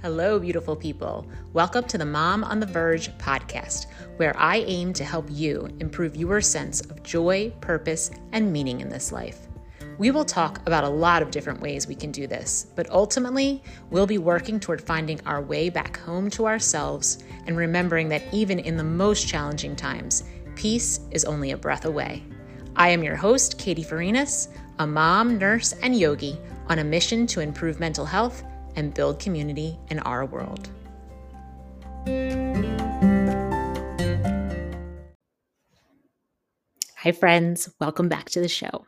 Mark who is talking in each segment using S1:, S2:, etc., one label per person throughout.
S1: Hello, beautiful people. Welcome to the Mom on the Verge podcast, where I aim to help you improve your sense of joy, purpose, and meaning in this life. We will talk about a lot of different ways we can do this, but ultimately, we'll be working toward finding our way back home to ourselves and remembering that even in the most challenging times, peace is only a breath away. I am your host, Katie Farinas, a mom, nurse, and yogi on a mission to improve mental health and build community in our world. Hi, friends. Welcome back to the show.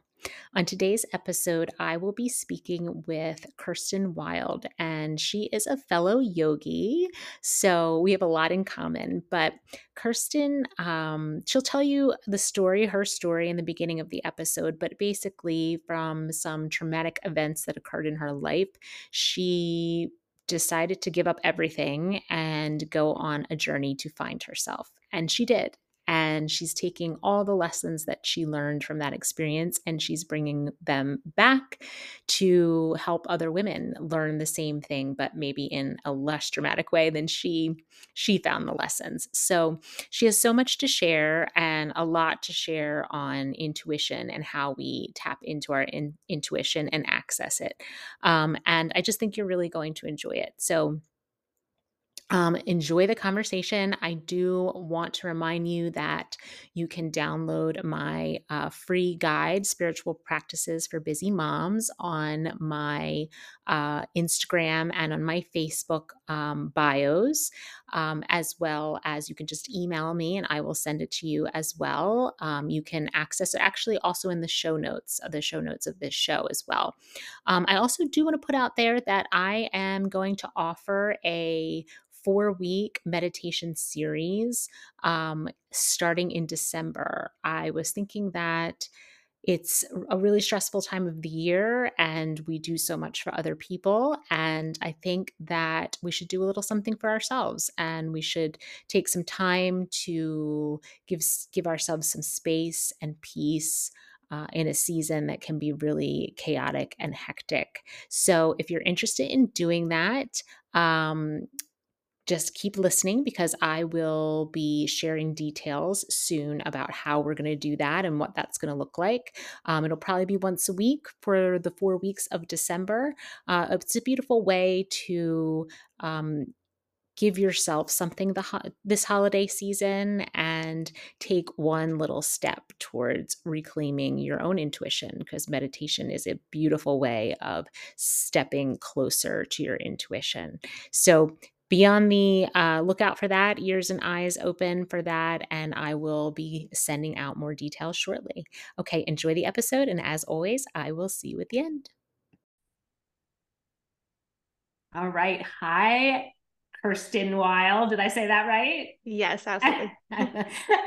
S1: On today's episode, I will be speaking with Kirsten Wild, and she is a fellow yogi. So we have a lot in common. But Kirsten, um, she'll tell you the story, her story in the beginning of the episode. But basically, from some traumatic events that occurred in her life, she decided to give up everything and go on a journey to find herself. And she did and she's taking all the lessons that she learned from that experience and she's bringing them back to help other women learn the same thing but maybe in a less dramatic way than she she found the lessons. So she has so much to share and a lot to share on intuition and how we tap into our in, intuition and access it. Um, and i just think you're really going to enjoy it. So um, enjoy the conversation. I do want to remind you that you can download my uh, free guide, Spiritual Practices for Busy Moms, on my uh, Instagram and on my Facebook um, bios, um, as well as you can just email me and I will send it to you as well. Um, you can access it actually also in the show notes, the show notes of this show as well. Um, I also do want to put out there that I am going to offer a four week meditation series um, starting in December. I was thinking that it's a really stressful time of the year and we do so much for other people and i think that we should do a little something for ourselves and we should take some time to give give ourselves some space and peace uh, in a season that can be really chaotic and hectic. So, if you're interested in doing that, um, just keep listening because I will be sharing details soon about how we're going to do that and what that's going to look like. Um, it'll probably be once a week for the four weeks of December. Uh, it's a beautiful way to um, give yourself something the this holiday season and take one little step towards reclaiming your own intuition because meditation is a beautiful way of stepping closer to your intuition. So be on the uh, lookout for that, ears and eyes open for that, and I will be sending out more details shortly. Okay, enjoy the episode, and as always, I will see you at the end. All right. Hi, Kirsten Wild. Did I say that right?
S2: Yes, absolutely.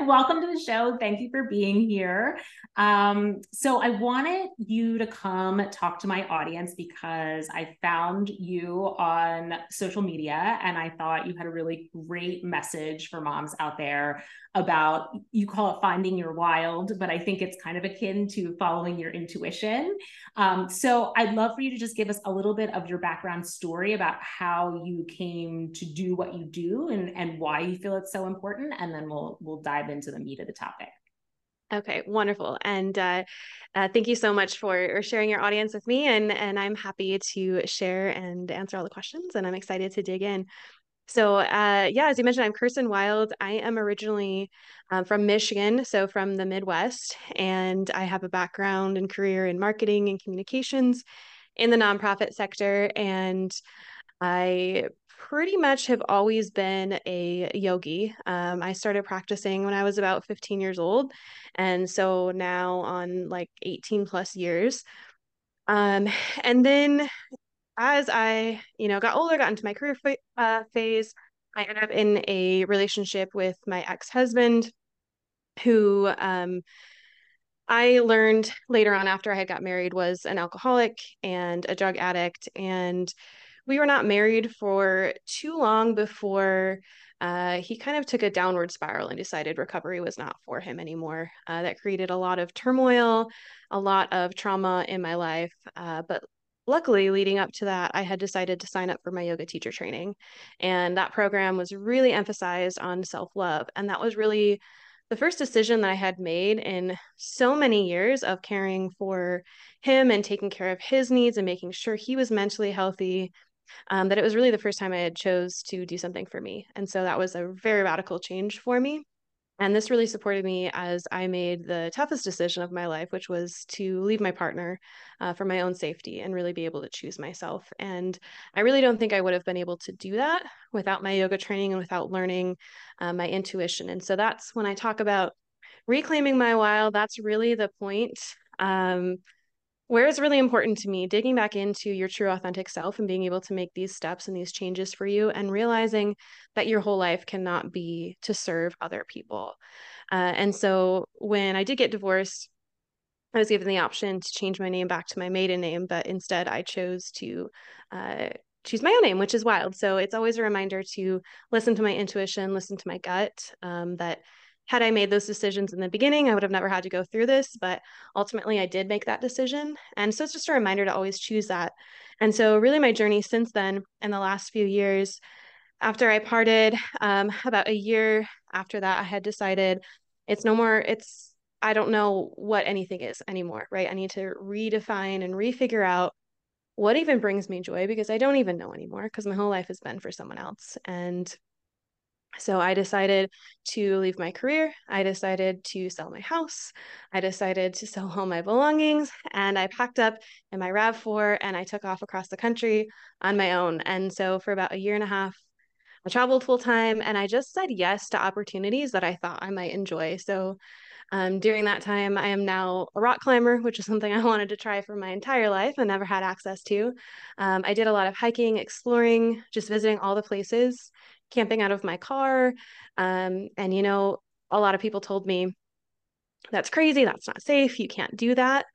S1: Welcome to the show. Thank you for being here. Um, so, I wanted you to come talk to my audience because I found you on social media and I thought you had a really great message for moms out there about you call it finding your wild, but I think it's kind of akin to following your intuition. Um, so, I'd love for you to just give us a little bit of your background story about how you came to do what you do and, and why you feel it's so important. And then we'll we'll dive into the meat of the topic.
S2: Okay, wonderful. And uh, uh, thank you so much for sharing your audience with me. And, and I'm happy to share and answer all the questions. And I'm excited to dig in. So, uh, yeah, as you mentioned, I'm Kirsten Wild. I am originally um, from Michigan, so from the Midwest. And I have a background and career in marketing and communications in the nonprofit sector. And I pretty much have always been a yogi. Um, I started practicing when I was about 15 years old. And so now on like 18 plus years. Um, and then as I, you know, got older, got into my career uh, phase, I ended up in a relationship with my ex husband who, um, I learned later on after I had got married was an alcoholic and a drug addict and we were not married for too long before uh, he kind of took a downward spiral and decided recovery was not for him anymore. Uh, that created a lot of turmoil, a lot of trauma in my life. Uh, but luckily, leading up to that, I had decided to sign up for my yoga teacher training. And that program was really emphasized on self love. And that was really the first decision that I had made in so many years of caring for him and taking care of his needs and making sure he was mentally healthy. Um, that it was really the first time I had chose to do something for me. And so that was a very radical change for me. And this really supported me as I made the toughest decision of my life, which was to leave my partner uh, for my own safety and really be able to choose myself. And I really don't think I would have been able to do that without my yoga training and without learning uh, my intuition. And so that's when I talk about reclaiming my wild, that's really the point. Um, where it's really important to me digging back into your true authentic self and being able to make these steps and these changes for you and realizing that your whole life cannot be to serve other people. Uh, and so when i did get divorced i was given the option to change my name back to my maiden name but instead i chose to uh, choose my own name which is wild. So it's always a reminder to listen to my intuition listen to my gut um, that had I made those decisions in the beginning, I would have never had to go through this. But ultimately, I did make that decision. And so it's just a reminder to always choose that. And so, really, my journey since then, in the last few years, after I parted, um, about a year after that, I had decided it's no more, it's, I don't know what anything is anymore, right? I need to redefine and refigure out what even brings me joy because I don't even know anymore because my whole life has been for someone else. And so I decided to leave my career. I decided to sell my house. I decided to sell all my belongings. And I packed up in my RAV4 and I took off across the country on my own. And so for about a year and a half, I traveled full time and I just said yes to opportunities that I thought I might enjoy. So um, during that time, I am now a rock climber, which is something I wanted to try for my entire life and never had access to. Um, I did a lot of hiking, exploring, just visiting all the places camping out of my car. Um, and, you know, a lot of people told me, that's crazy, that's not safe, you can't do that.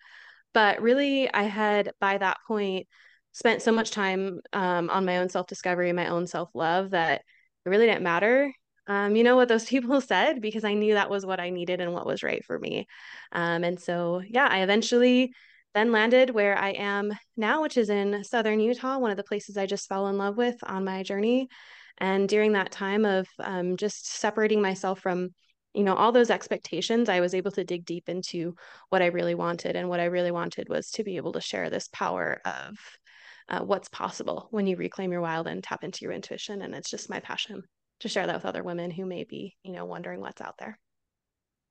S2: But really, I had by that point spent so much time um, on my own self discovery, my own self love that it really didn't matter. Um, you know what those people said because I knew that was what I needed and what was right for me. Um, and so, yeah, I eventually then landed where I am now, which is in southern Utah, one of the places I just fell in love with on my journey. And during that time of um, just separating myself from, you know, all those expectations, I was able to dig deep into what I really wanted. And what I really wanted was to be able to share this power of uh, what's possible when you reclaim your wild and tap into your intuition. And it's just my passion to share that with other women who may be, you know, wondering what's out there.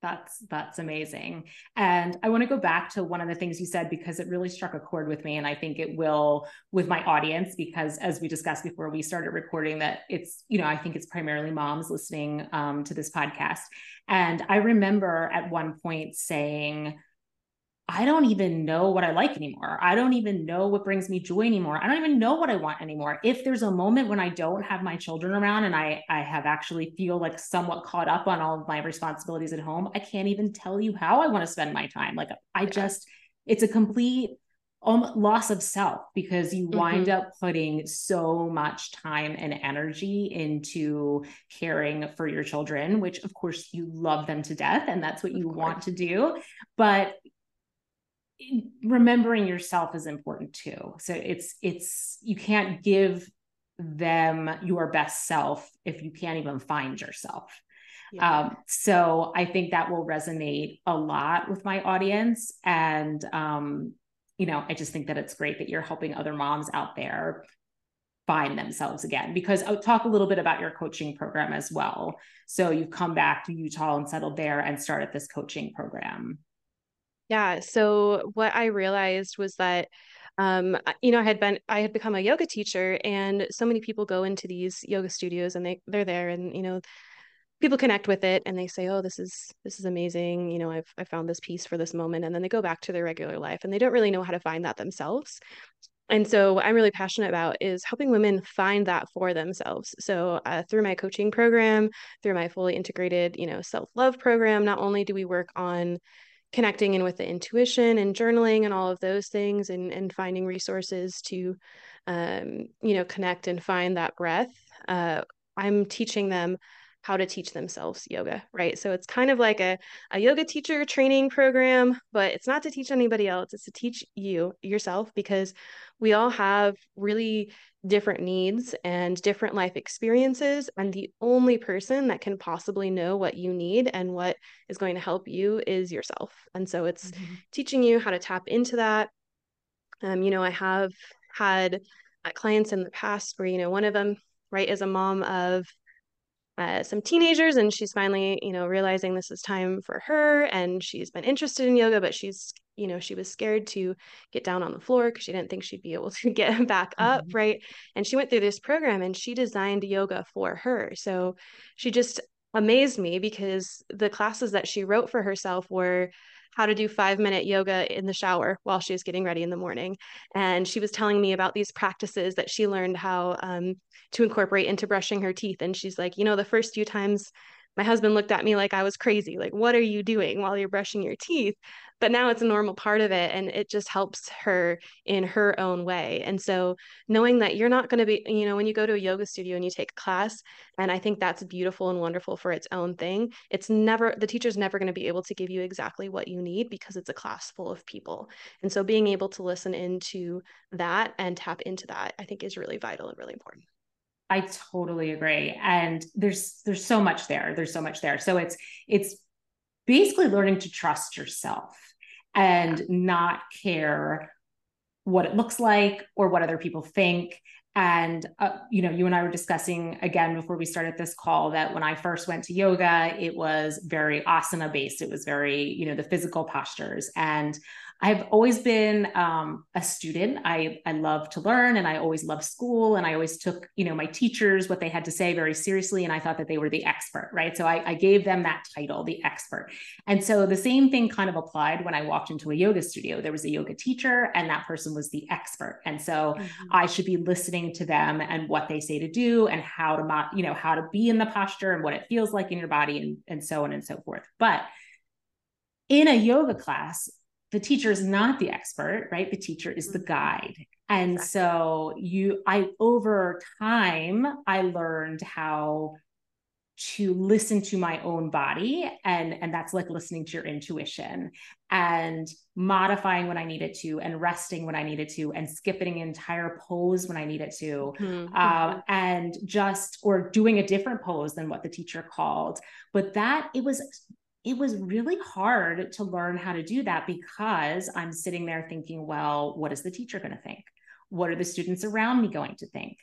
S1: That's that's amazing. And I want to go back to one of the things you said because it really struck a chord with me and I think it will with my audience because as we discussed before we started recording that it's you know I think it's primarily moms listening um, to this podcast. And I remember at one point saying I don't even know what I like anymore. I don't even know what brings me joy anymore. I don't even know what I want anymore. If there's a moment when I don't have my children around and I I have actually feel like somewhat caught up on all of my responsibilities at home, I can't even tell you how I want to spend my time. Like I just it's a complete um, loss of self because you wind mm-hmm. up putting so much time and energy into caring for your children, which of course you love them to death and that's what you want to do. But remembering yourself is important too. So it's it's you can't give them your best self if you can't even find yourself. Yeah. um, so i think that will resonate a lot with my audience. And um, you know i just think that it's great that you're helping other moms out there find themselves again. Because i'll talk a little bit about your coaching program as well. So you've come back to utah and settled there and started this coaching program
S2: yeah. So what I realized was that um, you know, I had been I had become a yoga teacher and so many people go into these yoga studios and they they're there and you know people connect with it and they say oh this is this is amazing you know i've i found this peace for this moment and then they go back to their regular life and they don't really know how to find that themselves and so what i'm really passionate about is helping women find that for themselves so uh, through my coaching program through my fully integrated you know self-love program not only do we work on connecting in with the intuition and journaling and all of those things and, and finding resources to um, you know connect and find that breath uh, i'm teaching them how to teach themselves yoga, right? So it's kind of like a, a yoga teacher training program, but it's not to teach anybody else, it's to teach you yourself because we all have really different needs and different life experiences. And the only person that can possibly know what you need and what is going to help you is yourself. And so it's mm-hmm. teaching you how to tap into that. Um, you know, I have had uh, clients in the past where, you know, one of them, right, is a mom of uh, some teenagers and she's finally you know realizing this is time for her and she's been interested in yoga but she's you know she was scared to get down on the floor because she didn't think she'd be able to get back up mm-hmm. right and she went through this program and she designed yoga for her so she just amazed me because the classes that she wrote for herself were how to do five minute yoga in the shower while she was getting ready in the morning. And she was telling me about these practices that she learned how um, to incorporate into brushing her teeth. And she's like, you know, the first few times my husband looked at me like I was crazy. Like, what are you doing while you're brushing your teeth? But now it's a normal part of it. And it just helps her in her own way. And so knowing that you're not going to be, you know, when you go to a yoga studio and you take a class, and I think that's beautiful and wonderful for its own thing, it's never, the teacher's never going to be able to give you exactly what you need because it's a class full of people. And so being able to listen into that and tap into that, I think is really vital and really important.
S1: I totally agree. And there's there's so much there. There's so much there. So it's it's basically learning to trust yourself and not care what it looks like or what other people think and uh, you know you and i were discussing again before we started this call that when i first went to yoga it was very asana based it was very you know the physical postures and I've always been um, a student. I I love to learn, and I always loved school, and I always took you know my teachers what they had to say very seriously, and I thought that they were the expert, right? So I, I gave them that title, the expert. And so the same thing kind of applied when I walked into a yoga studio. There was a yoga teacher, and that person was the expert, and so mm-hmm. I should be listening to them and what they say to do, and how to you know how to be in the posture and what it feels like in your body, and and so on and so forth. But in a yoga class, the teacher is not the expert, right? The teacher is the mm-hmm. guide. And exactly. so you I over time I learned how to listen to my own body and and that's like listening to your intuition and modifying when i needed to and resting when i needed to and skipping an entire pose when i needed to mm-hmm. um, and just or doing a different pose than what the teacher called but that it was it was really hard to learn how to do that because I'm sitting there thinking, well, what is the teacher going to think? What are the students around me going to think?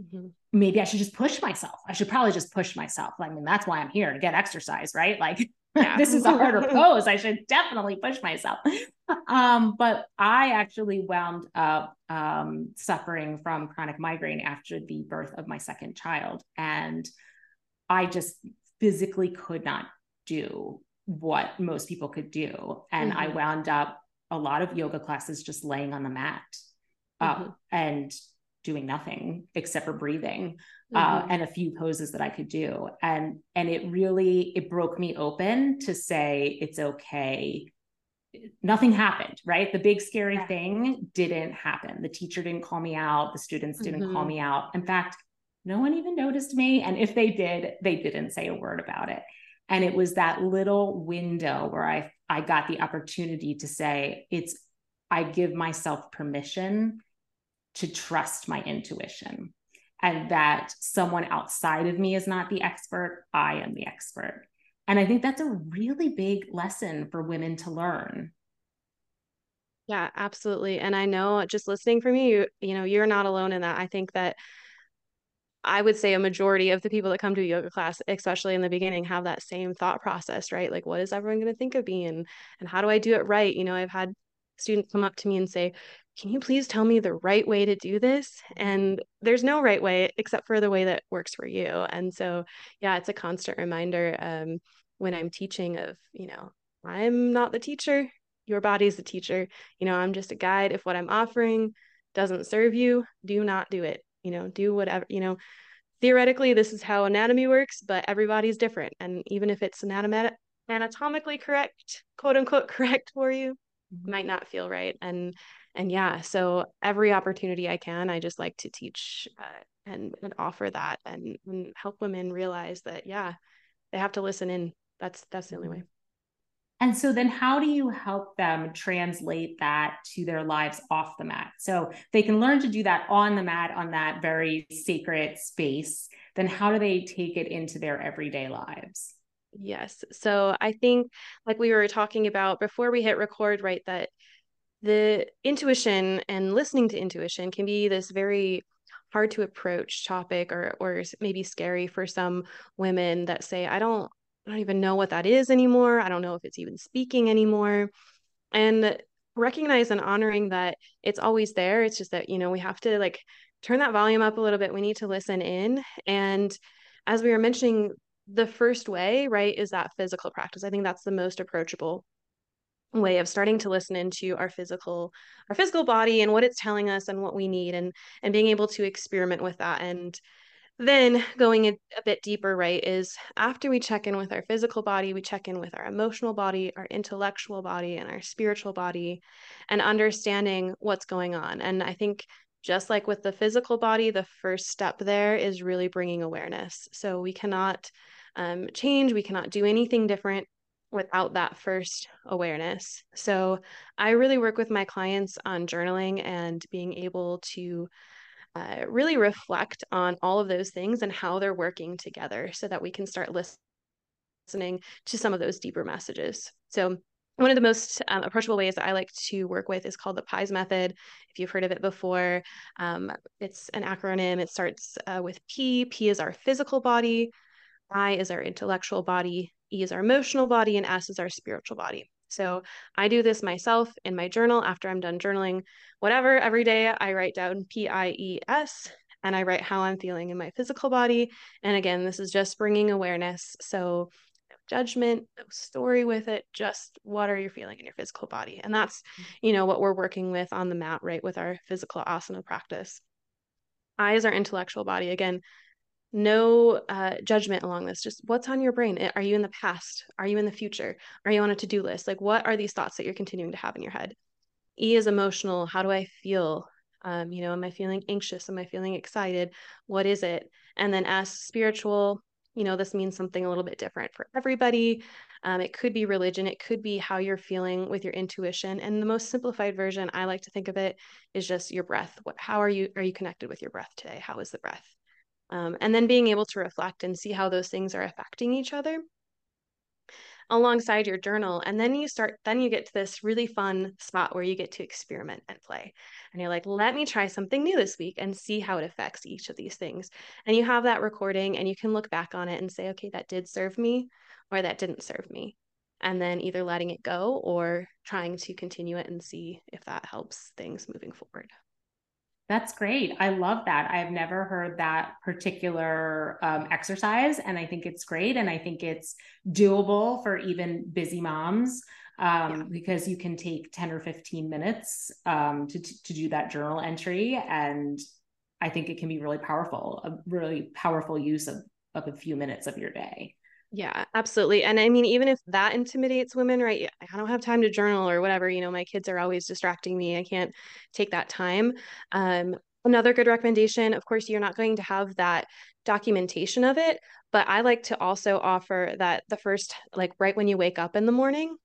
S1: Mm-hmm. Maybe I should just push myself. I should probably just push myself. I mean, that's why I'm here to get exercise, right? Like, yeah. this is a harder pose. I should definitely push myself. Um, but I actually wound up um, suffering from chronic migraine after the birth of my second child. And I just physically could not do what most people could do. And mm-hmm. I wound up a lot of yoga classes just laying on the mat uh, mm-hmm. and doing nothing except for breathing uh, mm-hmm. and a few poses that I could do. And and it really it broke me open to say it's okay. Nothing happened, right? The big scary yeah. thing didn't happen. The teacher didn't call me out. The students didn't call mm-hmm. me out. In fact, no one even noticed me. And if they did, they didn't say a word about it. And it was that little window where I, I got the opportunity to say, it's, I give myself permission to trust my intuition and that someone outside of me is not the expert. I am the expert. And I think that's a really big lesson for women to learn.
S2: Yeah, absolutely. And I know just listening from you, you know, you're not alone in that. I think that I would say a majority of the people that come to a yoga class, especially in the beginning, have that same thought process, right? Like, what is everyone going to think of me, and and how do I do it right? You know, I've had students come up to me and say, "Can you please tell me the right way to do this?" And there's no right way except for the way that works for you. And so, yeah, it's a constant reminder um, when I'm teaching of, you know, I'm not the teacher. Your body's the teacher. You know, I'm just a guide. If what I'm offering doesn't serve you, do not do it you know do whatever you know theoretically this is how anatomy works but everybody's different and even if it's anatomi- anatomically correct quote unquote correct for you mm-hmm. might not feel right and and yeah, so every opportunity I can, I just like to teach uh, and, and offer that and, and help women realize that, yeah, they have to listen in. That's, that's the only way.
S1: And so then how do you help them translate that to their lives off the mat? So they can learn to do that on the mat on that very sacred space. Then how do they take it into their everyday lives?
S2: Yes. So I think like we were talking about before we hit record, right, that the intuition and listening to intuition can be this very hard to approach topic or or maybe scary for some women that say I don't I don't even know what that is anymore. I don't know if it's even speaking anymore. And recognize and honoring that it's always there. It's just that, you know, we have to like turn that volume up a little bit. We need to listen in. And as we were mentioning, the first way, right, is that physical practice. I think that's the most approachable way of starting to listen into our physical our physical body and what it's telling us and what we need and and being able to experiment with that and then going a, a, bit deeper, right, is after we check in with our physical body, we check in with our emotional body, our intellectual body, and our spiritual body, and understanding what's going on. And I think just like with the physical body, the first step there is really bringing awareness. So we cannot um, change, we cannot do anything different without that first awareness. So I really work with my clients on journaling and being able to uh, really reflect on all of those things and how they're working together so that we can start listening to some of those deeper messages. So, one of the most um, approachable ways that I like to work with is called the PIES method. If you've heard of it before, um, it's an acronym. It starts uh, with P. P is our physical body, I is our intellectual body, E is our emotional body, and S is our spiritual body. So I do this myself in my journal after I'm done journaling. Whatever, every day I write down P I E S and I write how I'm feeling in my physical body. And again, this is just bringing awareness. So no judgment, no story with it, just what are you feeling in your physical body? And that's, mm. you know, what we're working with on the mat, right, with our physical asana practice. I is our intellectual body. Again, no uh, judgment along this just what's on your brain? Are you in the past? Are you in the future? Are you on a to-do list? Like what are these thoughts that you're continuing to have in your head? E is emotional. How do i feel? Um, you know am i feeling anxious? Am i feeling excited? What is it? And then s spiritual you know this means something a little bit different for everybody. Um, it could be religion. It could be how you're feeling with your intuition. And the most simplified version i like to think of it is just your breath. What how are you are you connected with your breath today? How is the breath um, and then being able to reflect and see how those things are affecting each other alongside your journal. And then you start then you get to this really fun spot where you get to experiment and play. And you're like let me try something new this week and see how it affects each of these things. And you have that recording and you can look back on it and say okay that did serve me or that didn't serve me. And then either letting it go or trying to continue it and see if that helps things moving forward
S1: that's great. I love that. I've never heard that particular um, exercise, and I think it's great. And I think it's doable for even busy moms um, yeah. because you can take 10 or 15 minutes um, to, to do that journal entry. And I think it can be really powerful, a really powerful use of, of a few minutes of your day.
S2: Yeah, absolutely. And I mean, even if that intimidates women, right? I don't have time to journal or whatever, you know, my kids are always distracting me. I can't take that time. Um, another good recommendation, of course, you're not going to have that documentation of it, but I like to also offer that the first, like right when you wake up in the morning,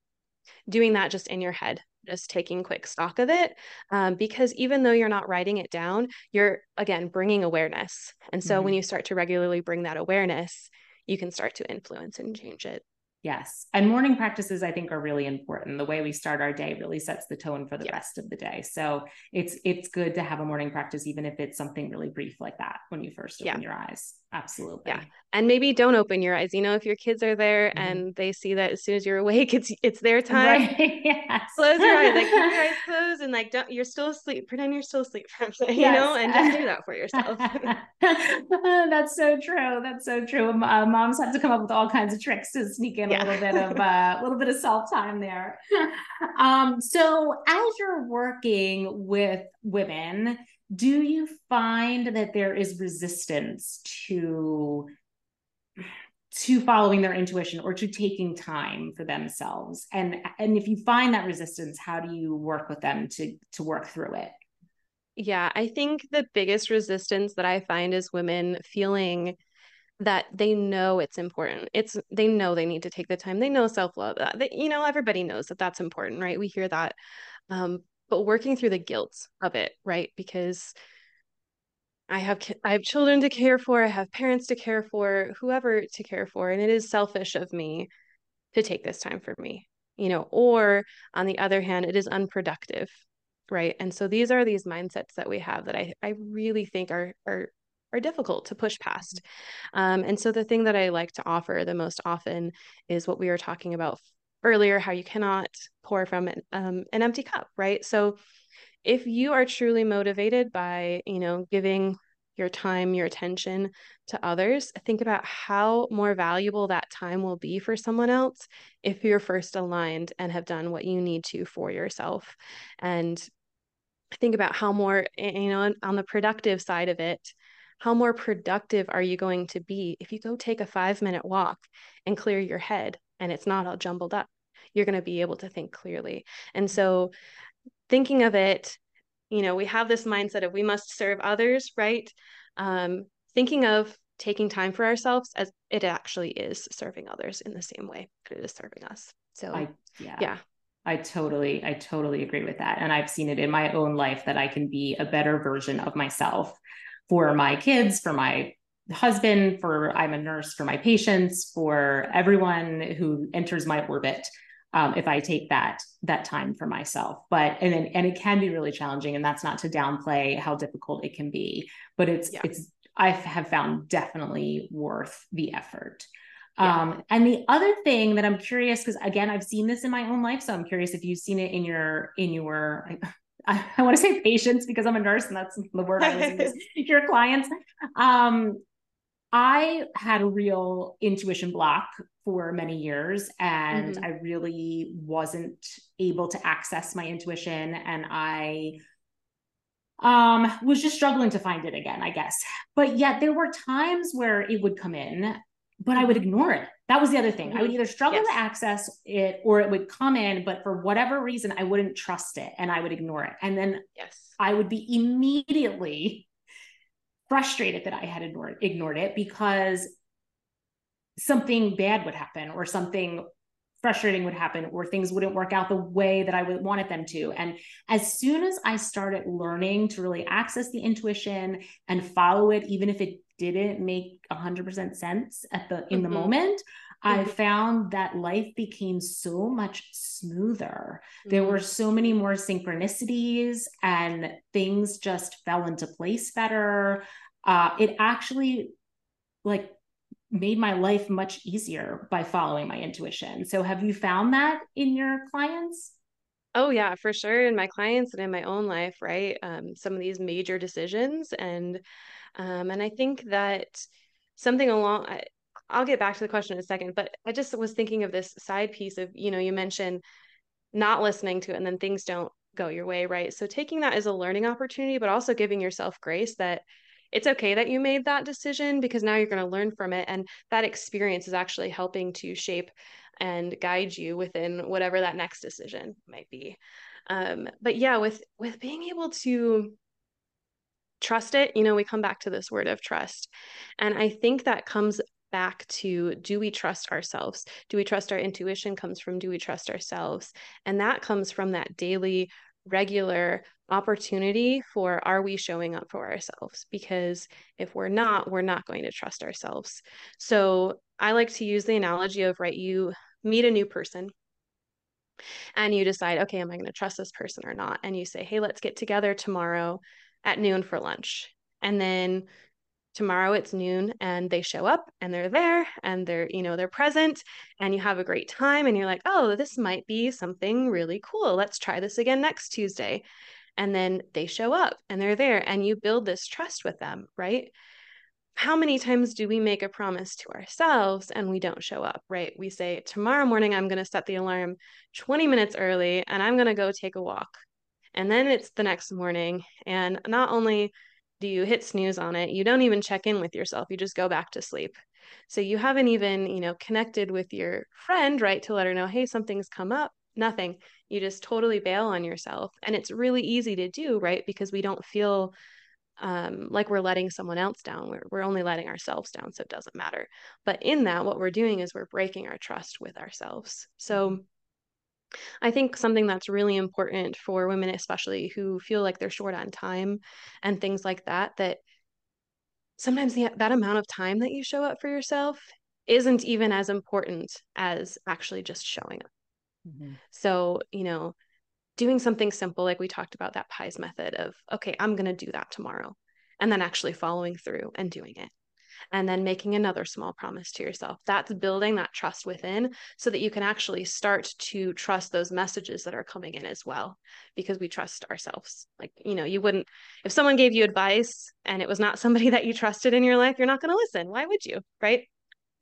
S2: doing that just in your head, just taking quick stock of it. Um, because even though you're not writing it down, you're again bringing awareness. And so mm-hmm. when you start to regularly bring that awareness, you can start to influence and change it.
S1: Yes. And morning practices, I think, are really important. The way we start our day really sets the tone for the rest of the day. So it's it's good to have a morning practice, even if it's something really brief like that when you first open yeah. your eyes. Absolutely.
S2: Yeah. And maybe don't open your eyes. You know, if your kids are there mm-hmm. and they see that as soon as you're awake, it's it's their time. Right. yes. Close your eyes. Like keep your eyes closed and like don't you're still asleep. Pretend you're still asleep. For a you yes. know, and just do that for yourself.
S1: That's so true. That's so true. Uh, moms have to come up with all kinds of tricks to sneak in yeah. a little bit of uh, a uh, little bit of self time there. um, so as you're working with women do you find that there is resistance to to following their intuition or to taking time for themselves and and if you find that resistance how do you work with them to to work through it
S2: yeah i think the biggest resistance that i find is women feeling that they know it's important. It's they know they need to take the time. They know self-love uh, they, you know everybody knows that that's important right? We hear that um, but working through the guilt of it right? Because I have I have children to care for, I have parents to care for, whoever to care for, and it is selfish of me to take this time for me, you know, or on the other hand, it is unproductive, right? And so these are these mindsets that we have that I I really think are are are difficult to push past. Um, and so the thing that I like to offer the most often is what we were talking about earlier, how you cannot pour from an, um, an empty cup, right? So if you are truly motivated by, you know, giving your time, your attention to others, think about how more valuable that time will be for someone else if you're first aligned and have done what you need to for yourself. And think about how more, you know, on the productive side of it, how more productive are you going to be if you go take a five minute walk and clear your head and it's not all jumbled up? You're going to be able to think clearly. And so thinking of it, you know, we have this mindset of we must serve others, right? Um, thinking of taking time for ourselves as it actually is serving others in the same way that it is serving us. So, I, yeah. yeah.
S1: I totally, I totally agree with that. And I've seen it in my own life that I can be a better version of myself for my kids, for my husband, for I'm a nurse for my patients, for everyone who enters my orbit um, if I take that that time for myself. But and then and it can be really challenging, and that's not to downplay how difficult it can be. But it's yeah. it's I have found definitely worth the effort. Yeah. Um, and the other thing that I'm curious, because again, I've seen this in my own life, so I'm curious if you've seen it in your in your I, I want to say patients because I'm a nurse and that's the word I was your clients. Um, I had a real intuition block for many years and mm-hmm. I really wasn't able to access my intuition and I um was just struggling to find it again, I guess. But yet there were times where it would come in but I would ignore it. That was the other thing. I would mm-hmm. either struggle yes. to access it or it would come in, but for whatever reason, I wouldn't trust it and I would ignore it. And then yes. I would be immediately frustrated that I had ignored, ignored it because something bad would happen or something frustrating would happen or things wouldn't work out the way that I would wanted them to. And as soon as I started learning to really access the intuition and follow it, even if it didn't make 100% sense at the in mm-hmm. the moment, I mm-hmm. found that life became so much smoother. Mm-hmm. There were so many more synchronicities and things just fell into place better. Uh, it actually like made my life much easier by following my intuition. So have you found that in your clients?
S2: Oh yeah, for sure in my clients and in my own life, right? Um, some of these major decisions and um, and I think that something along I, I'll get back to the question in a second, but I just was thinking of this side piece of, you know, you mentioned not listening to it and then things don't go your way, right? So taking that as a learning opportunity, but also giving yourself grace that it's okay that you made that decision because now you're going to learn from it. And that experience is actually helping to shape and guide you within whatever that next decision might be. Um, but yeah, with with being able to trust it, you know, we come back to this word of trust. And I think that comes back to do we trust ourselves? Do we trust our intuition comes from do we trust ourselves? And that comes from that daily, regular opportunity for are we showing up for ourselves? Because if we're not, we're not going to trust ourselves. So I like to use the analogy of, right, you meet a new person and you decide, okay, am I going to trust this person or not? And you say, hey, let's get together tomorrow at noon for lunch. And then tomorrow it's noon and they show up and they're there and they're you know they're present and you have a great time and you're like oh this might be something really cool. Let's try this again next tuesday. And then they show up and they're there and you build this trust with them right? How many times do we make a promise to ourselves and we don't show up right? We say tomorrow morning i'm going to set the alarm 20 minutes early and i'm going to go take a walk and then it's the next morning and not only do you hit snooze on it? You don't even check in with yourself. You just go back to sleep. So you haven't even, you know, connected with your friend, right, to let her know, hey, something's come up. Nothing. You just totally bail on yourself. And it's really easy to do, right? Because we don't feel um, like we're letting someone else down. We're, we're only letting ourselves down. So it doesn't matter. But in that, what we're doing is we're breaking our trust with ourselves. So mm-hmm. I think something that's really important for women, especially who feel like they're short on time and things like that, that sometimes the, that amount of time that you show up for yourself isn't even as important as actually just showing up. Mm-hmm. So, you know, doing something simple, like we talked about that pies method of, okay, I'm going to do that tomorrow, and then actually following through and doing it and then making another small promise to yourself. That's building that trust within so that you can actually start to trust those messages that are coming in as well, because we trust ourselves. Like, you know, you wouldn't, if someone gave you advice and it was not somebody that you trusted in your life, you're not going to listen. Why would you? Right?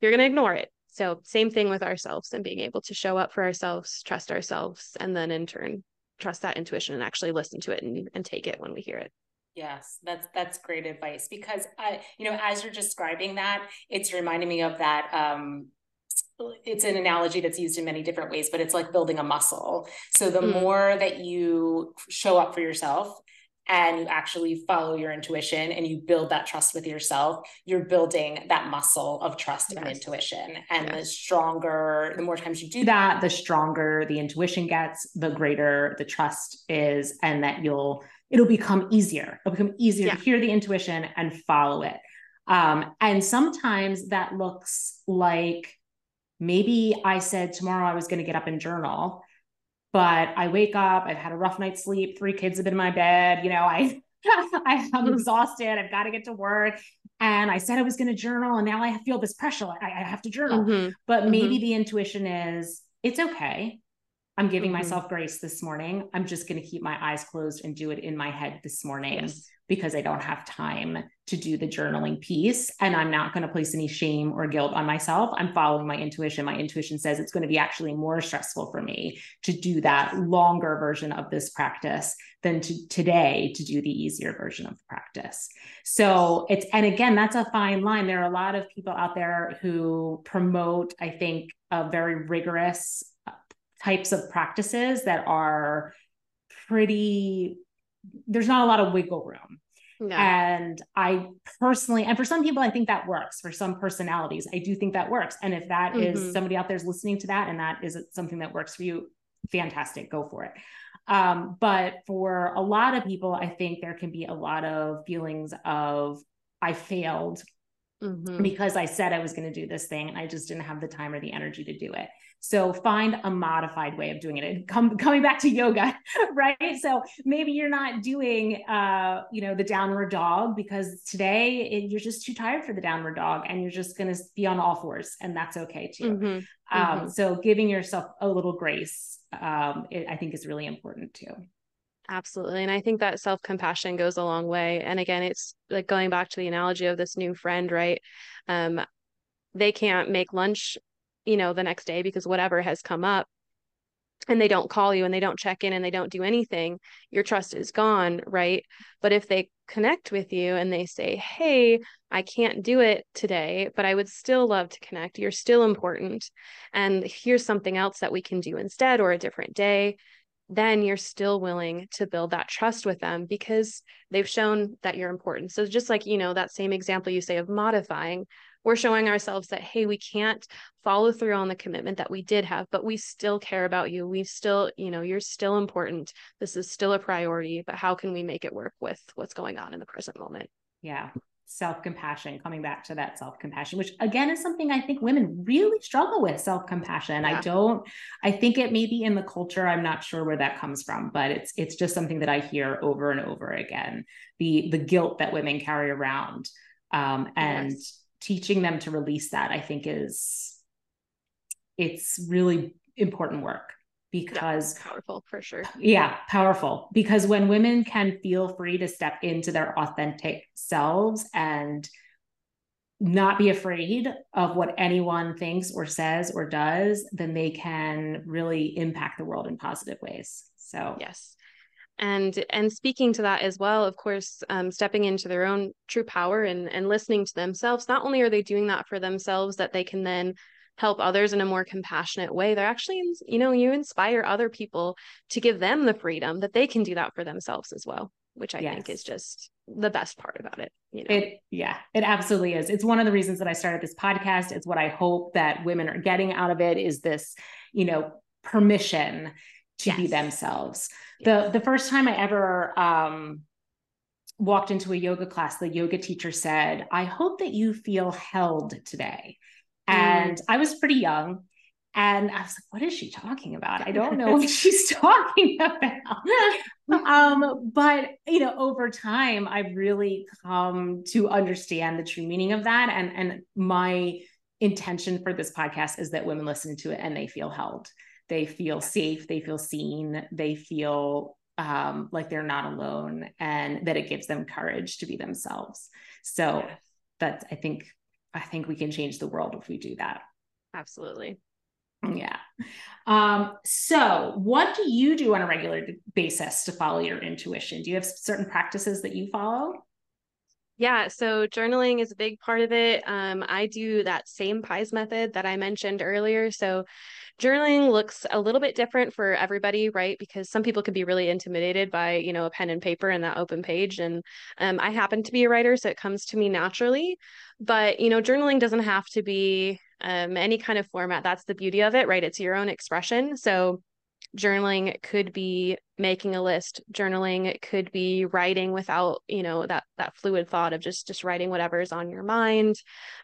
S2: You're going to ignore it. So, same thing with ourselves and being able to show up for ourselves, trust ourselves, and then in turn, trust that intuition and actually listen to it and, and take it when we hear it.
S1: Yes, that's that's great advice because I, you know, as you're describing that, it's reminding me of that um it's an analogy that's used in many different ways, but it's like building a muscle. So the mm. more that you show up for yourself and you actually follow your intuition and you build that trust with yourself, you're building that muscle of trust yes. and intuition. And yes. the stronger, the more times you do that, the stronger the intuition gets, the greater the trust is, and that you'll it'll become easier. It'll become easier yeah. to hear the intuition and follow it. Um, and sometimes that looks like maybe I said tomorrow I was going to get up and journal, but I wake up, I've had a rough night's sleep, three kids have been in my bed, you know, I I'm mm. exhausted, I've got to get to work. And I said I was going to journal, and now I feel this pressure. I, I have to journal. Mm-hmm. But maybe mm-hmm. the intuition is it's okay. I'm giving mm-hmm. myself grace this morning. I'm just going to keep my eyes closed and do it in my head this morning yes. because I don't have time to do the journaling piece. And I'm not going to place any shame or guilt on myself. I'm following my intuition. My intuition says it's going to be actually more stressful for me to do that longer version of this practice than to today to do the easier version of the practice. So it's, and again, that's a fine line. There are a lot of people out there who promote, I think, a very rigorous types of practices that are pretty there's not a lot of wiggle room no. And I personally, and for some people, I think that works. For some personalities, I do think that works. And if that mm-hmm. is somebody out there is listening to that and that is something that works for you, fantastic, go for it. Um, but for a lot of people, I think there can be a lot of feelings of, I failed mm-hmm. because I said I was going to do this thing and I just didn't have the time or the energy to do it. So find a modified way of doing it. And come, coming back to yoga, right? So maybe you're not doing, uh, you know, the downward dog because today it, you're just too tired for the downward dog and you're just going to be on all fours and that's okay too. Mm-hmm. Um, mm-hmm. So giving yourself a little grace, um, it, I think is really important too.
S2: Absolutely. And I think that self compassion goes a long way. And again, it's like going back to the analogy of this new friend, right? Um, they can't make lunch you know, the next day because whatever has come up and they don't call you and they don't check in and they don't do anything, your trust is gone, right? But if they connect with you and they say, Hey, I can't do it today, but I would still love to connect. You're still important. And here's something else that we can do instead or a different day. Then you're still willing to build that trust with them because they've shown that you're important. So, just like, you know, that same example you say of modifying, we're showing ourselves that hey we can't follow through on the commitment that we did have but we still care about you we still you know you're still important this is still a priority but how can we make it work with what's going on in the present moment
S1: yeah self compassion, coming back to that self compassion, which again is something I think women really struggle with self compassion. Yeah. I don't, I think it may be in the culture. I'm not sure where that comes from, but it's, it's just something that I hear over and over again. The, the guilt that women carry around. Um, and yes teaching them to release that i think is it's really important work because
S2: yeah, powerful for sure.
S1: Yeah powerful. Because when women can feel free to step into their authentic selves and not be afraid of what anyone thinks or says or does then they can really impact the world in positive ways. So
S2: yes and and speaking to that as well of course um, stepping into their own true power and and listening to themselves not only are they doing that for themselves that they can then help others in a more compassionate way they're actually you know you inspire other people to give them the freedom that they can do that for themselves as well which i yes. think is just the best part about it
S1: you know? It yeah it absolutely is. It's one of the reasons that i started this podcast. It's what i hope that women are getting out of it is this you know permission to yes. be themselves yes. the the first time i ever um walked into a yoga class the yoga teacher said i hope that you feel held today and mm. I was pretty young. And I was like, what is she talking about? I don't know what she's talking about. um, but you know, over time, I've really come to understand the true meaning of that. And and my intention for this podcast is that women listen to it and they feel held. They feel safe, they feel seen, they feel um, like they're not alone, and that it gives them courage to be themselves. So that's I think I think we can change the world if we do that.
S2: Absolutely.
S1: Yeah. Um, so, what do you do on a regular basis to follow your intuition? Do you have certain practices that you follow?
S2: Yeah, so journaling is a big part of it. Um, I do that same PIES method that I mentioned earlier. So, journaling looks a little bit different for everybody, right? Because some people can be really intimidated by, you know, a pen and paper and that open page. And um, I happen to be a writer, so it comes to me naturally. But, you know, journaling doesn't have to be um, any kind of format. That's the beauty of it, right? It's your own expression. So, journaling could be making a list journaling it could be writing without you know that that fluid thought of just just writing whatever is on your mind.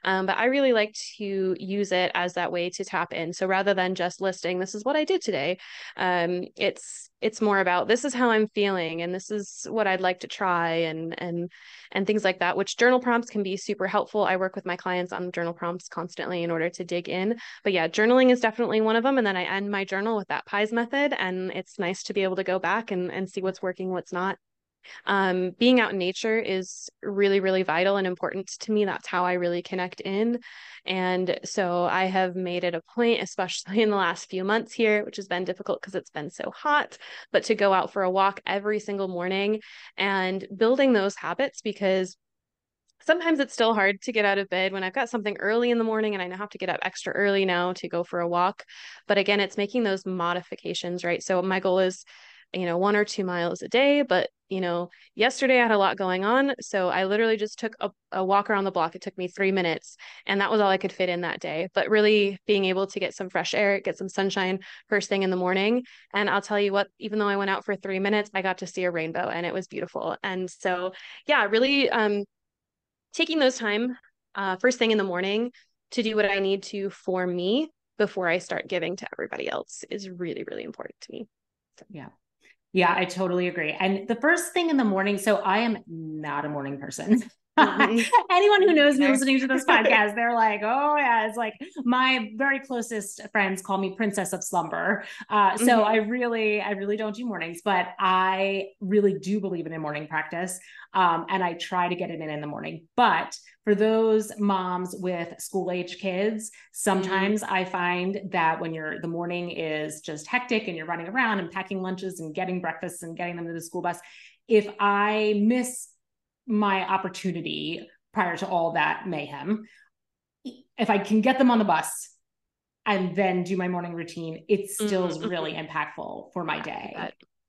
S2: Um, but i really like to use it as that way to tap in. So rather than just listing this is what i did today um, it's it's more about this is how i'm feeling and this is what i'd like to try and and and things like that which journal prompts can be super helpful. I work with my clients on journal prompts constantly in order to dig in. But yeah journaling is definitely one of them and then i end my journal with that pies method and it's nice to be able to go back and, and see what's working, what's not. Um, being out in nature is really, really vital and important to me. That's how I really connect in. And so I have made it a point, especially in the last few months here, which has been difficult because it's been so hot, but to go out for a walk every single morning and building those habits because sometimes it's still hard to get out of bed when I've got something early in the morning and I have to get up extra early now to go for a walk. But again, it's making those modifications, right? So my goal is you know, one or two miles a day. But, you know, yesterday I had a lot going on. So I literally just took a, a, walk around the block. It took me three minutes and that was all I could fit in that day. But really being able to get some fresh air, get some sunshine first thing in the morning. And I'll tell you what, even though I went out for three minutes, I got to see a rainbow and it was beautiful. And so, yeah, really um, taking those time uh, first thing in the morning to do what I need to for me before I start giving to everybody else is really, really important to me.
S1: So. Yeah. Yeah, I totally agree. And the first thing in the morning, so I am not a morning person. Mm-hmm. Anyone who knows me listening to this podcast, they're like, oh, yeah, it's like my very closest friends call me princess of slumber. Uh, so mm-hmm. I really, I really don't do mornings, but I really do believe in a morning practice. Um, and I try to get it in in the morning. But for those moms with school age kids, sometimes mm-hmm. I find that when you're the morning is just hectic and you're running around and packing lunches and getting breakfasts and getting them to the school bus, if I miss my opportunity prior to all that mayhem, if I can get them on the bus and then do my morning routine, it still mm-hmm. is really impactful for my day.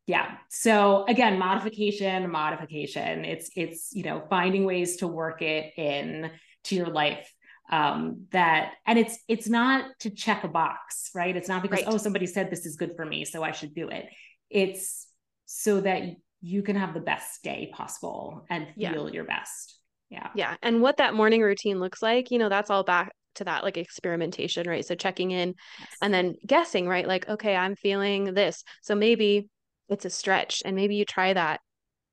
S1: yeah. So again modification modification. It's it's you know finding ways to work it in to your life um that and it's it's not to check a box right? It's not because right. oh somebody said this is good for me so i should do it. It's so that you can have the best day possible and feel yeah. your best. Yeah.
S2: Yeah. And what that morning routine looks like you know that's all back to that like experimentation right? So checking in yes. and then guessing right? Like okay i'm feeling this. So maybe it's a stretch and maybe you try that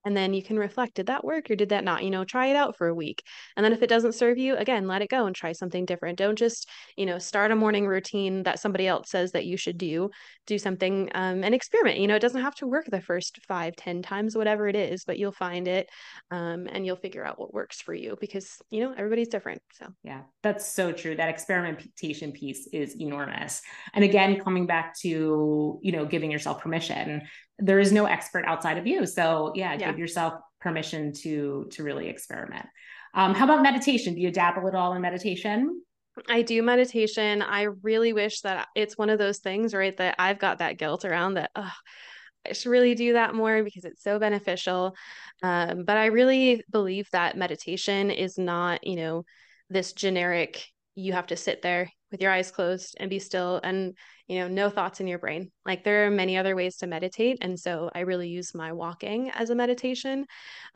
S2: and then you can reflect did that work or did that not? You know try it out for a week. And then if it doesn't serve you again let it go and try something different. Don't just you know start a morning routine that somebody else says that you should do. Do something um, and experiment. You know it doesn't have to work the first five ten times whatever it is but you'll find it um, and you'll figure out what works for you because you know everybody's different so.
S1: Yeah that's so true. That experimentation piece is enormous. And again coming back to you know giving yourself permission there is no expert outside of you. So yeah, yeah. give yourself permission to to really experiment. Um, how about meditation? Do you dabble at all in meditation?
S2: I do meditation. I really wish that it's one of those things, right? That I've got that guilt around that. Oh, I should really do that more because it's so beneficial. Um, but I really believe that meditation is not, you know, this generic, you have to sit there with your eyes closed and be still and, you know, no thoughts in your brain. Like there are many other ways to meditate. And so I really use my walking as a meditation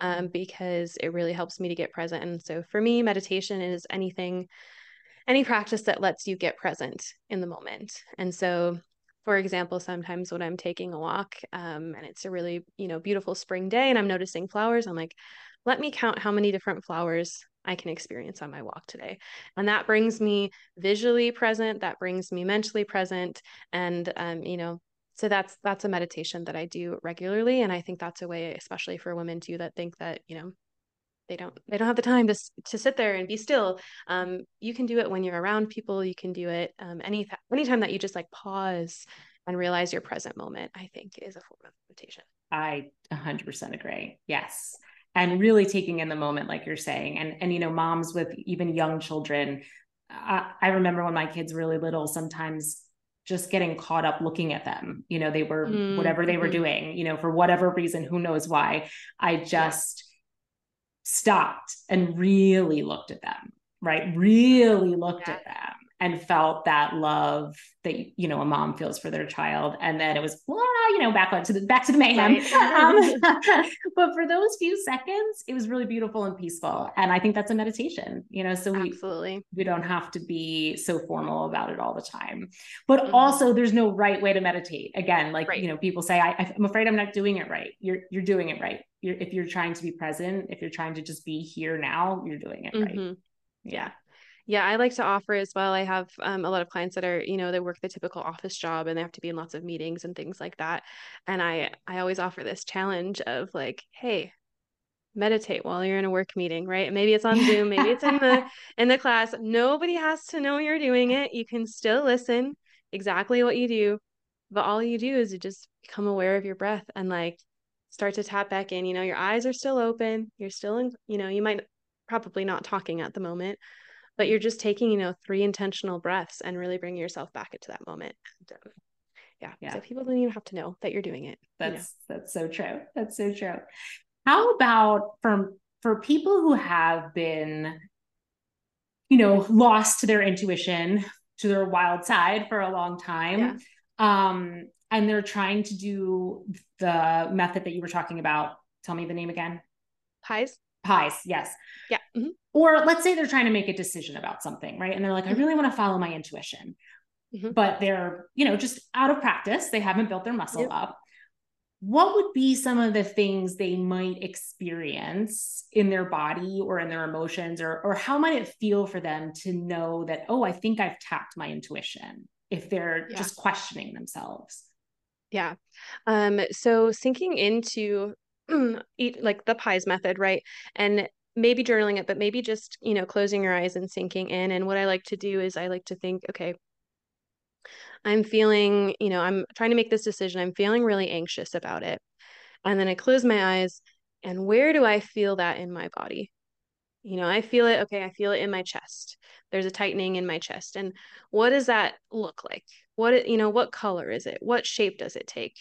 S2: um, because it really helps me to get present. And so for me, meditation is anything any practice that lets you get present in the moment. And so for example, sometimes when I'm taking a walk um, and it's a really, you know, beautiful spring day and I'm noticing flowers, I'm like, let me count how many different flowers I can experience on my walk today. And that brings me visually present, that brings me mentally present. And, um, you know, so that's that's a meditation that I do regularly. And I think that's a way, especially for women too, that think that, you know, they don't they don't have the time to to sit there and be still. Um, you can do it when you're around people. You can do it um, any anytime that you just like pause and realize your present moment. I think is a form of meditation.
S1: I 100% agree. Yes, and really taking in the moment, like you're saying, and and you know, moms with even young children. I, I remember when my kids were really little. Sometimes just getting caught up looking at them you know they were mm-hmm. whatever they were mm-hmm. doing you know for whatever reason who knows why i just stopped and really looked at them, right? Really looked yeah. at them and felt that love that you know a mom feels for their child and then it was you know back to the back to the mayhem right. um, but for those few seconds it was really beautiful and peaceful and i think that's a meditation you know so we
S2: absolutely
S1: we don't have to be so formal about it all the time but mm-hmm. also there's no right way to meditate again like right. you know people say I, i'm afraid i'm not doing it right you're you're doing it right you're if you're trying to be present if you're trying to just be here now you're doing it right
S2: mm-hmm. yeah yeah, I like to offer as well. I have um, a lot of clients that are, you know, they work the typical office job and they have to be in lots of meetings and things like that. And I, I always offer this challenge of like, hey, meditate while you're in a work meeting, right? Maybe it's on Zoom, maybe it's in the in the class. Nobody has to know you're doing it. You can still listen exactly what you do, but all you do is you just become aware of your breath and like start to tap back in. You know, your eyes are still open. You're still in, you know, you might probably not talking at the moment, but you're just taking you know three intentional breaths and really bringing yourself back into that moment. And, um, yeah yeah. so people don't even have to know that you're doing it
S1: that's you know? that's so true. That's so true. How about for for people who have been you know lost to their intuition to their wild side for a long time yeah. um and they're trying to do the method that you were talking about tell me the name again.
S2: Pies
S1: pies yes
S2: yeah mm-hmm.
S1: or let's say they're trying to make a decision about something right and they're like i mm-hmm. really want to follow my intuition mm-hmm. but they're you know just out of practice they haven't built their muscle yep. up what would be some of the things they might experience in their body or in their emotions or or how might it feel for them to know that oh i think i've tapped my intuition if they're yeah. just questioning themselves
S2: yeah um so sinking into Mm, eat like the pies method, right? And maybe journaling it, but maybe just, you know, closing your eyes and sinking in. And what I like to do is I like to think, okay, I'm feeling, you know, I'm trying to make this decision. I'm feeling really anxious about it. And then I close my eyes and where do I feel that in my body? You know, I feel it. Okay, I feel it in my chest. There's a tightening in my chest. And what does that look like? What, you know, what color is it? What shape does it take?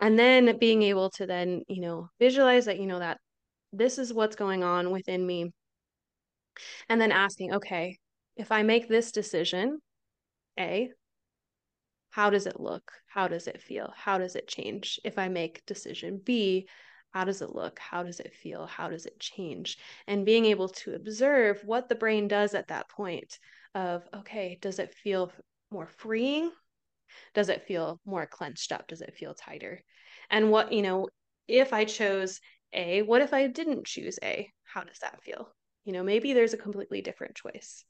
S2: And then being able to then you know visualize that you know that this is what's going on within me. And then asking okay if i make this decision a how does it look? How does it feel? How does it change if i make decision b how does it look? How does it feel? How does it change? And being able to observe what the brain does at that point of okay does it feel more freeing does it feel more clenched up? Does it feel tighter? And what, you know, if I chose A, what if I didn't choose A? How does that feel? You know, maybe there's a completely different choice.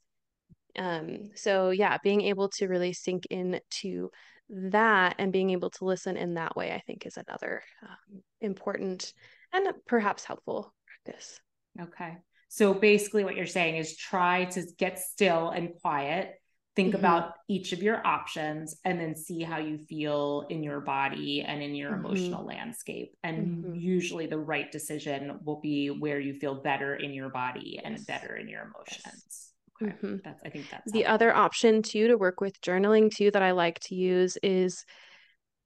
S2: Um, so yeah, being able to really sink into that and being able to listen in that way, I think is another um, important and perhaps helpful practice.
S1: Okay. So basically, what you're saying is try to get still and quiet think mm-hmm. about each of your options and then see how you feel in your body and in your mm-hmm. emotional landscape and mm-hmm. usually the right decision will be where you feel better in your body and yes. better in your emotions okay. Mm-hmm. that's i think that's
S2: the helpful. other option too to work with journaling too that i like to use is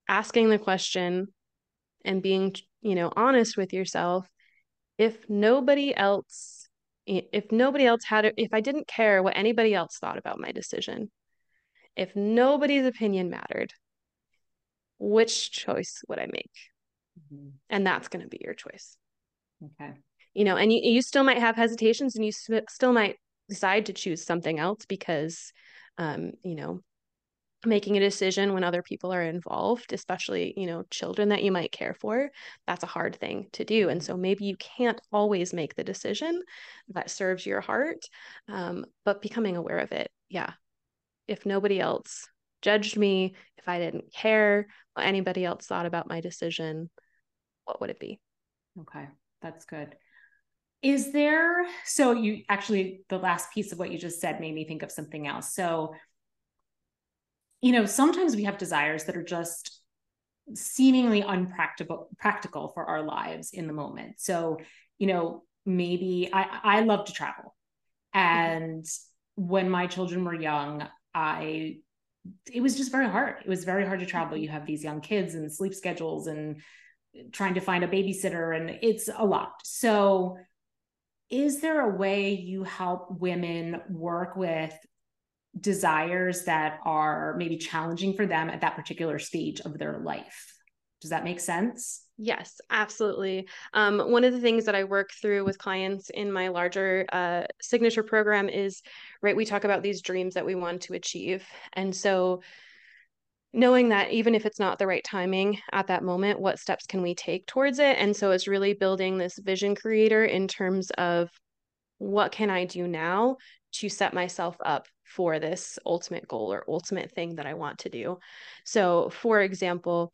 S2: asking the question and being you know honest with yourself if nobody else if nobody else had it, if I didn't care what anybody else thought about my decision, if nobody's opinion mattered, which choice would I make? Mm-hmm. And that's going to be your choice.
S1: Okay.
S2: You know, and you, you still might have hesitations and you still might decide to choose something else because, um, you know, making a decision when other people are involved especially you know children that you might care for that's a hard thing to do and so maybe you can't always make the decision that serves your heart um, but becoming aware of it yeah. If nobody else judged me if i didn't care what anybody else thought about my decision what would it be?
S1: Okay that's good. Is there so you actually the last piece of what you just said made me think of something else. So you know, sometimes we have desires that are just seemingly unpractical practical for our lives in the moment. So, you know, maybe I I love to travel. Mm-hmm. And when my children were young, I it was just very hard. It was very hard to travel. Mm-hmm. You have these young kids and sleep schedules and trying to find a babysitter and it's a lot. So is there a way you help women work with desires that are maybe challenging for them at that particular stage of their life. Does that make sense?
S2: Yes, absolutely. Um, one of the things that I work through with clients in my larger uh, signature program is right, we talk about these dreams that we want to achieve. And so, knowing that even if it's not the right timing at that moment, what steps can we take towards it? And so, it's really building this vision creator in terms of what can I do now to set myself up for this ultimate goal or ultimate thing that I want to do. So, for example,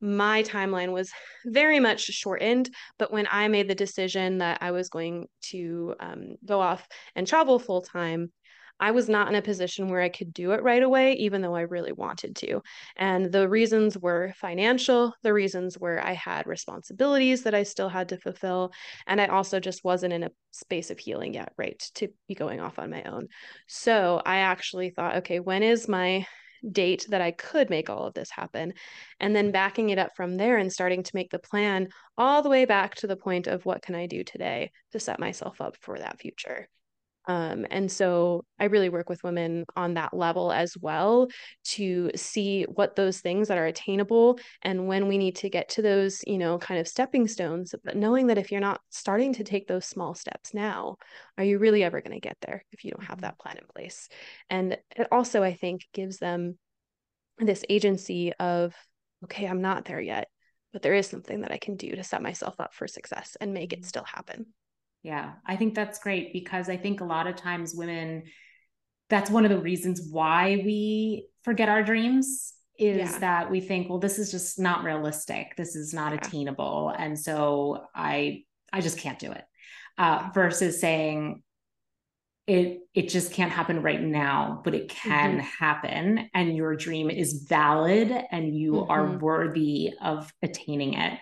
S2: my timeline was very much shortened, but when I made the decision that I was going to um, go off and travel full time, I was not in a position where I could do it right away, even though I really wanted to. And the reasons were financial, the reasons were I had responsibilities that I still had to fulfill. And I also just wasn't in a space of healing yet, right, to be going off on my own. So I actually thought, okay, when is my date that I could make all of this happen. And then backing it up from there and starting to make the plan all the way back to the point of what can I do today to set myself up for that future. Um, and so I really work with women on that level as well to see what those things that are attainable and when we need to get to those, you know, kind of stepping stones. But knowing that if you're not starting to take those small steps now, are you really ever going to get there if you don't have mm-hmm. that plan in place? And it also, I think, gives them this agency of, okay, I'm not there yet, but there is something that I can do to set myself up for success and make it mm-hmm. still happen.
S1: Yeah, I think that's great because I think a lot of times women, that's one of the reasons why we forget our dreams is yeah. that we think, well, this is just not realistic. This is not yeah. attainable. And so I, I just can't do it. Uh, versus saying, it it just can't happen right now but it can mm-hmm. happen and your dream is valid and you mm-hmm. are worthy of attaining it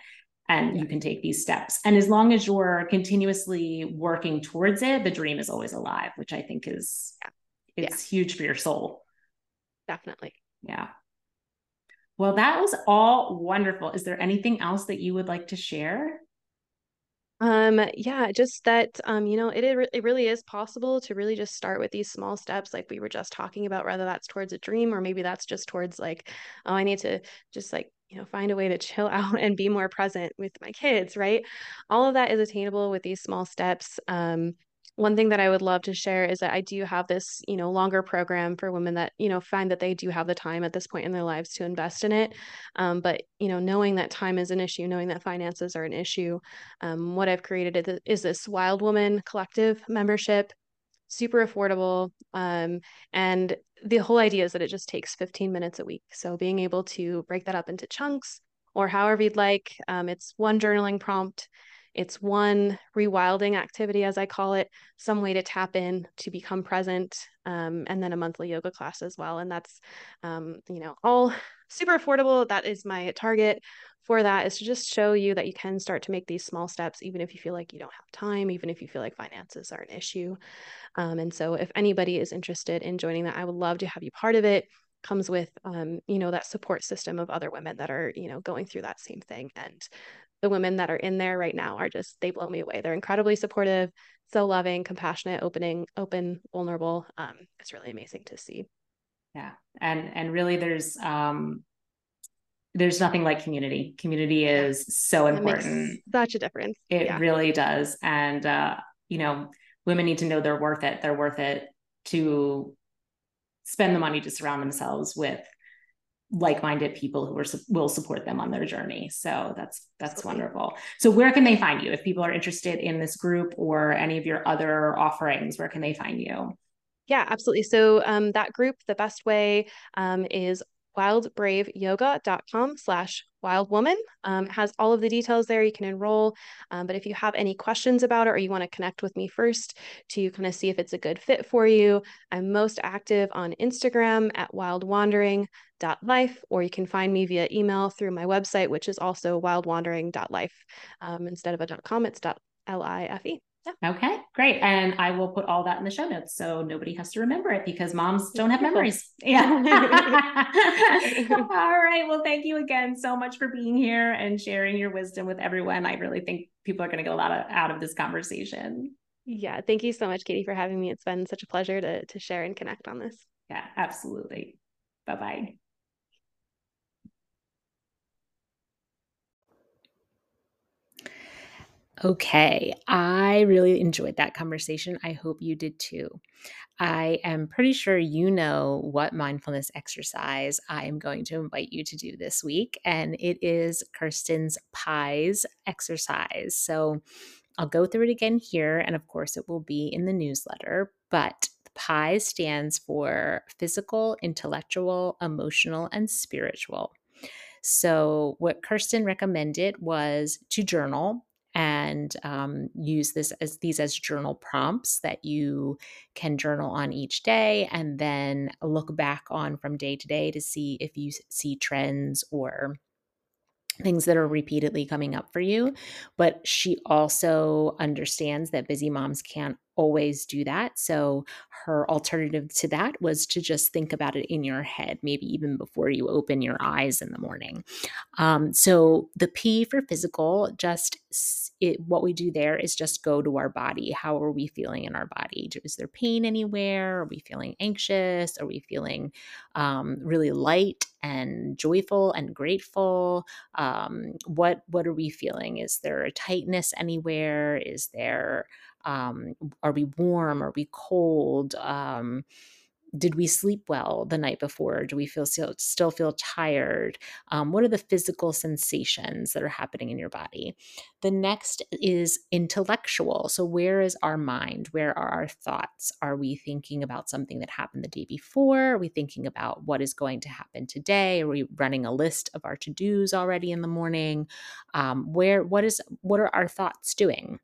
S1: and yeah. you can take these steps. And as long as you're continuously working towards it, the dream is always alive, which I think is yeah. it's yeah. huge for your soul.
S2: Definitely.
S1: Yeah. Well, that was all wonderful. Is there anything else that you would like to share?
S2: Um, yeah, just that um, you know, it it really is possible to really just start with these small steps like we were just talking about, whether that's towards a dream or maybe that's just towards like, oh, I need to just like you know find a way to chill out and be more present with my kids right all of that is attainable with these small steps um, one thing that I would love to share is that I do have this, you know, longer program for women that, you know, find that they do have the time at this point in their lives to invest in it. Um, but, you know, knowing that time is an issue, knowing that finances are an issue, um, what I've created is this Wild Woman Collective membership super affordable. Um, and the whole idea is that it just takes 15 minutes a week. So being able to break that up into chunks or however you'd like, um, it's one journaling prompt. It's one rewilding activity, as I call it, some way to tap in to become present, um, and then a monthly yoga class as well. And that's, um, you know, all super affordable. That is my target for that is to just show you that you can start to make these small steps, even if you feel like you don't have time, even if you feel like finances are an issue. Um, and so, if anybody is interested in joining that, I would love to have you part of it. Comes with, um, you know, that support system of other women that are, you know, going through that same thing. And the women that are in there right now are just they blow me away. They're incredibly supportive, so loving, compassionate, opening, open, vulnerable. Um, it's really amazing to see.
S1: Yeah, and and really, there's um, there's nothing like community. Community is so important.
S2: such a difference.
S1: It yeah. really does, and uh, you know, women need to know they're worth it. They're worth it to spend the money to surround themselves with like-minded people who are, will support them on their journey so that's that's Absolutely. wonderful so where can they find you if people are interested in this group or any of your other offerings where can they find you
S2: yeah absolutely. So um, that group the best way um, is wildbraveyoga.com slash wildwoman. Um, has all of the details there. You can enroll. Um, but if you have any questions about it or you want to connect with me first to kind of see if it's a good fit for you i'm most active on instagram at wildwandering.life or you can find me via email through my website which is also wildwandering.life um, instead of a .com it's .life
S1: yeah. Okay, great. And I will put all that in the show notes so nobody has to remember it because moms don't have memories. Yeah. all right. Well, thank you again so much for being here and sharing your wisdom with everyone. I really think people are going to get a lot of, out of this conversation.
S2: Yeah. Thank you so much, Katie, for having me. It's been such a pleasure to, to share and connect on this.
S1: Yeah, absolutely. Bye bye. Okay, I really enjoyed that conversation. I hope you did too. I am pretty sure you know what mindfulness exercise I am going to invite you to do this week, and it is Kirsten's PIES exercise. So I'll go through it again here, and of course, it will be in the newsletter. But the PIES stands for physical, intellectual, emotional, and spiritual. So, what Kirsten recommended was to journal and um, use this as these as journal prompts that you can journal on each day and then look back on from day to day to see if you see trends or things that are repeatedly coming up for you. But she also understands that busy moms can't always do that. So her alternative to that was to just think about it in your head, maybe even before you open your eyes in the morning. Um, so the P for physical, just it, what we do there is just go to our body. How are we feeling in our body? Is there pain anywhere? Are we feeling anxious? Are we feeling um, really light and joyful and grateful? Um, what what are we feeling? Is there a tightness anywhere? Is there um, are we warm? Are we cold? Um, did we sleep well the night before? Do we feel still, still feel tired? Um, what are the physical sensations that are happening in your body? The next is intellectual. So, where is our mind? Where are our thoughts? Are we thinking about something that happened the day before? Are we thinking about what is going to happen today? Are we running a list of our to dos already in the morning? Um, where what is what are our thoughts doing?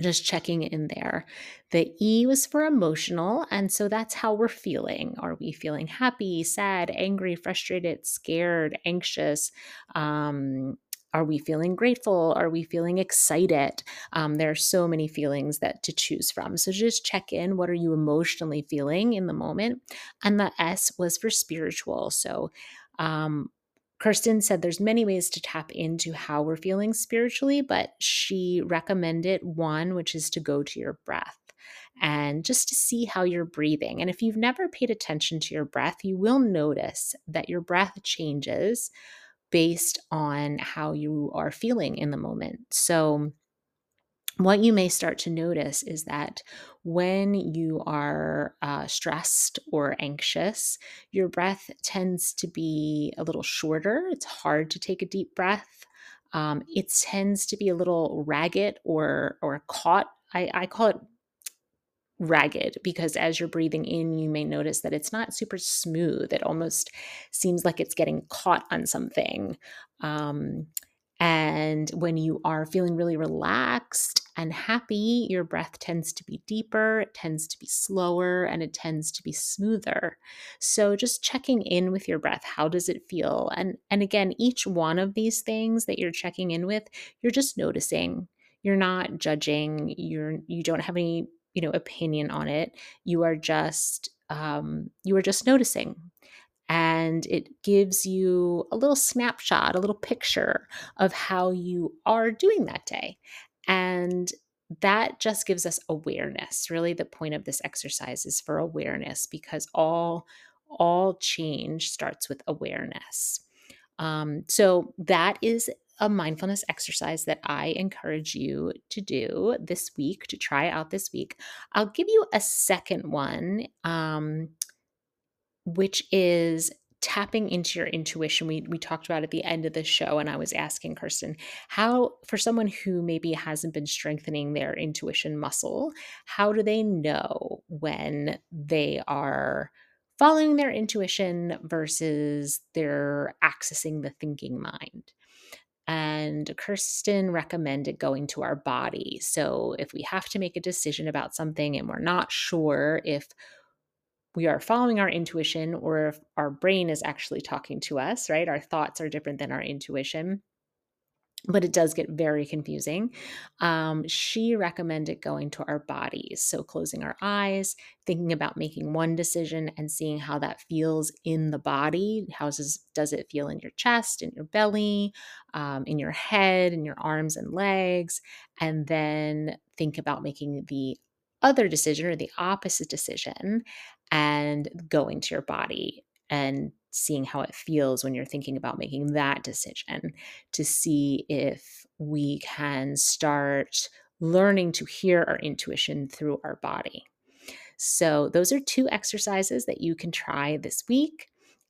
S1: Just checking in there. The E was for emotional. And so that's how we're feeling. Are we feeling happy, sad, angry, frustrated, scared, anxious? Um, are we feeling grateful? Are we feeling excited? Um, there are so many feelings that to choose from. So just check in. What are you emotionally feeling in the moment? And the S was for spiritual. So um, Kirsten said there's many ways to tap into how we're feeling spiritually, but she recommended one, which is to go to your breath and just to see how you're breathing. And if you've never paid attention to your breath, you will notice that your breath changes based on how you are feeling in the moment. So, what you may start to notice is that when you are uh, stressed or anxious, your breath tends to be a little shorter. It's hard to take a deep breath. Um, it tends to be a little ragged or or caught. I, I call it ragged because as you're breathing in, you may notice that it's not super smooth. It almost seems like it's getting caught on something. Um, And when you are feeling really relaxed and happy, your breath tends to be deeper, it tends to be slower, and it tends to be smoother. So just checking in with your breath, how does it feel? And and again, each one of these things that you're checking in with, you're just noticing. You're not judging, you're you don't have any, you know, opinion on it. You are just um you are just noticing and it gives you a little snapshot, a little picture of how you are doing that day. And that just gives us awareness. Really the point of this exercise is for awareness because all all change starts with awareness. Um, so that is a mindfulness exercise that I encourage you to do this week, to try out this week. I'll give you a second one. Um, which is tapping into your intuition. We we talked about at the end of the show and I was asking Kirsten how for someone who maybe hasn't been strengthening their intuition muscle, how do they know when they are following their intuition versus they're accessing the thinking mind? And Kirsten recommended going to our body. So if we have to make a decision about something and we're not sure if we are following our intuition or if our brain is actually talking to us, right? Our thoughts are different than our intuition but it does get very confusing. Um, she recommended going to our bodies. So, closing our eyes, thinking about making one decision and seeing how that feels in the body. How does, does it feel in your chest, in your belly, um, in your head, in your arms and legs? And then think about making the other decision or the opposite decision and going to your body and seeing how it feels when you're thinking about making that decision to see if we can start learning to hear our intuition through our body. So, those are two exercises that you can try this week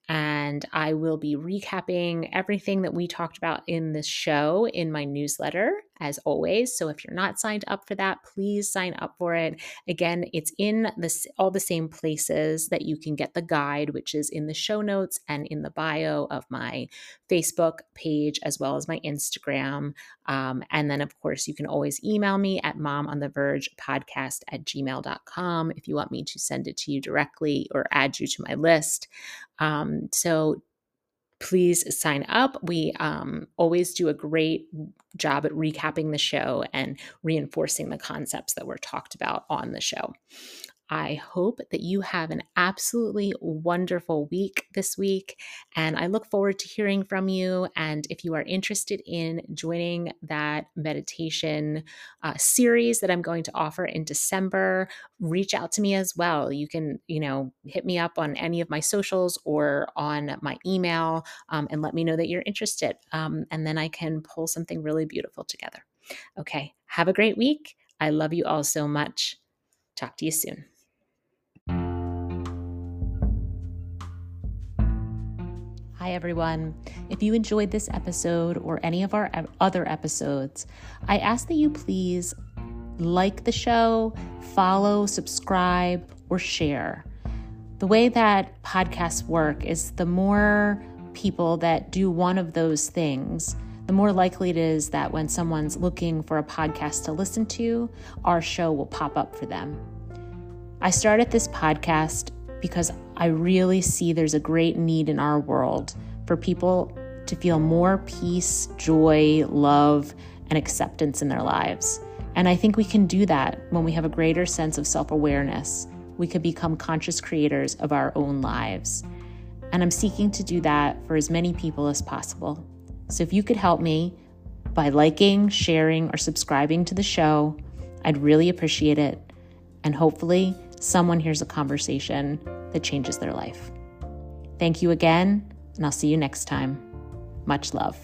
S1: and I will be recapping everything that we talked about in this show in my newsletter, as always. So if you're not signed up for that, please sign up for it. Again, it's in this all the same places that you can get the guide, which is in the show notes and in the bio of my Facebook page as well as my Instagram. Um, and then, of course, you can always email me at momonthevergepodcast at gmail.com if you want me to send it to you directly or add you to my list. Um, so please sign up. We um, always do a great job at recapping the show and reinforcing the concepts that were talked about on the show. I hope that you have an absolutely wonderful week this week. And I look forward to hearing from you. And if you are interested in joining that meditation uh, series that I'm going to offer in December, reach out to me as well. You can, you know, hit me up on any of my socials or on my email um, and let me know that you're interested. Um, and then I can pull something really beautiful together. Okay. Have a great week. I love you all so much. Talk to you soon. Hi, everyone. If you enjoyed this episode or any of our other episodes, I ask that you please like the show, follow, subscribe, or share. The way that podcasts work is the more people that do one of those things, the more likely it is that when someone's looking for a podcast to listen to, our show will pop up for them. I started this podcast because I really see there's a great need in our world for people to feel more peace, joy, love, and acceptance in their lives. And I think we can do that when we have a greater sense of self awareness. We can become conscious creators of our own lives. And I'm seeking to do that for as many people as possible. So if you could help me by liking, sharing, or subscribing to the show, I'd really appreciate it. And hopefully, someone hears a conversation that changes their life. Thank you again, and I'll see you next time. Much love.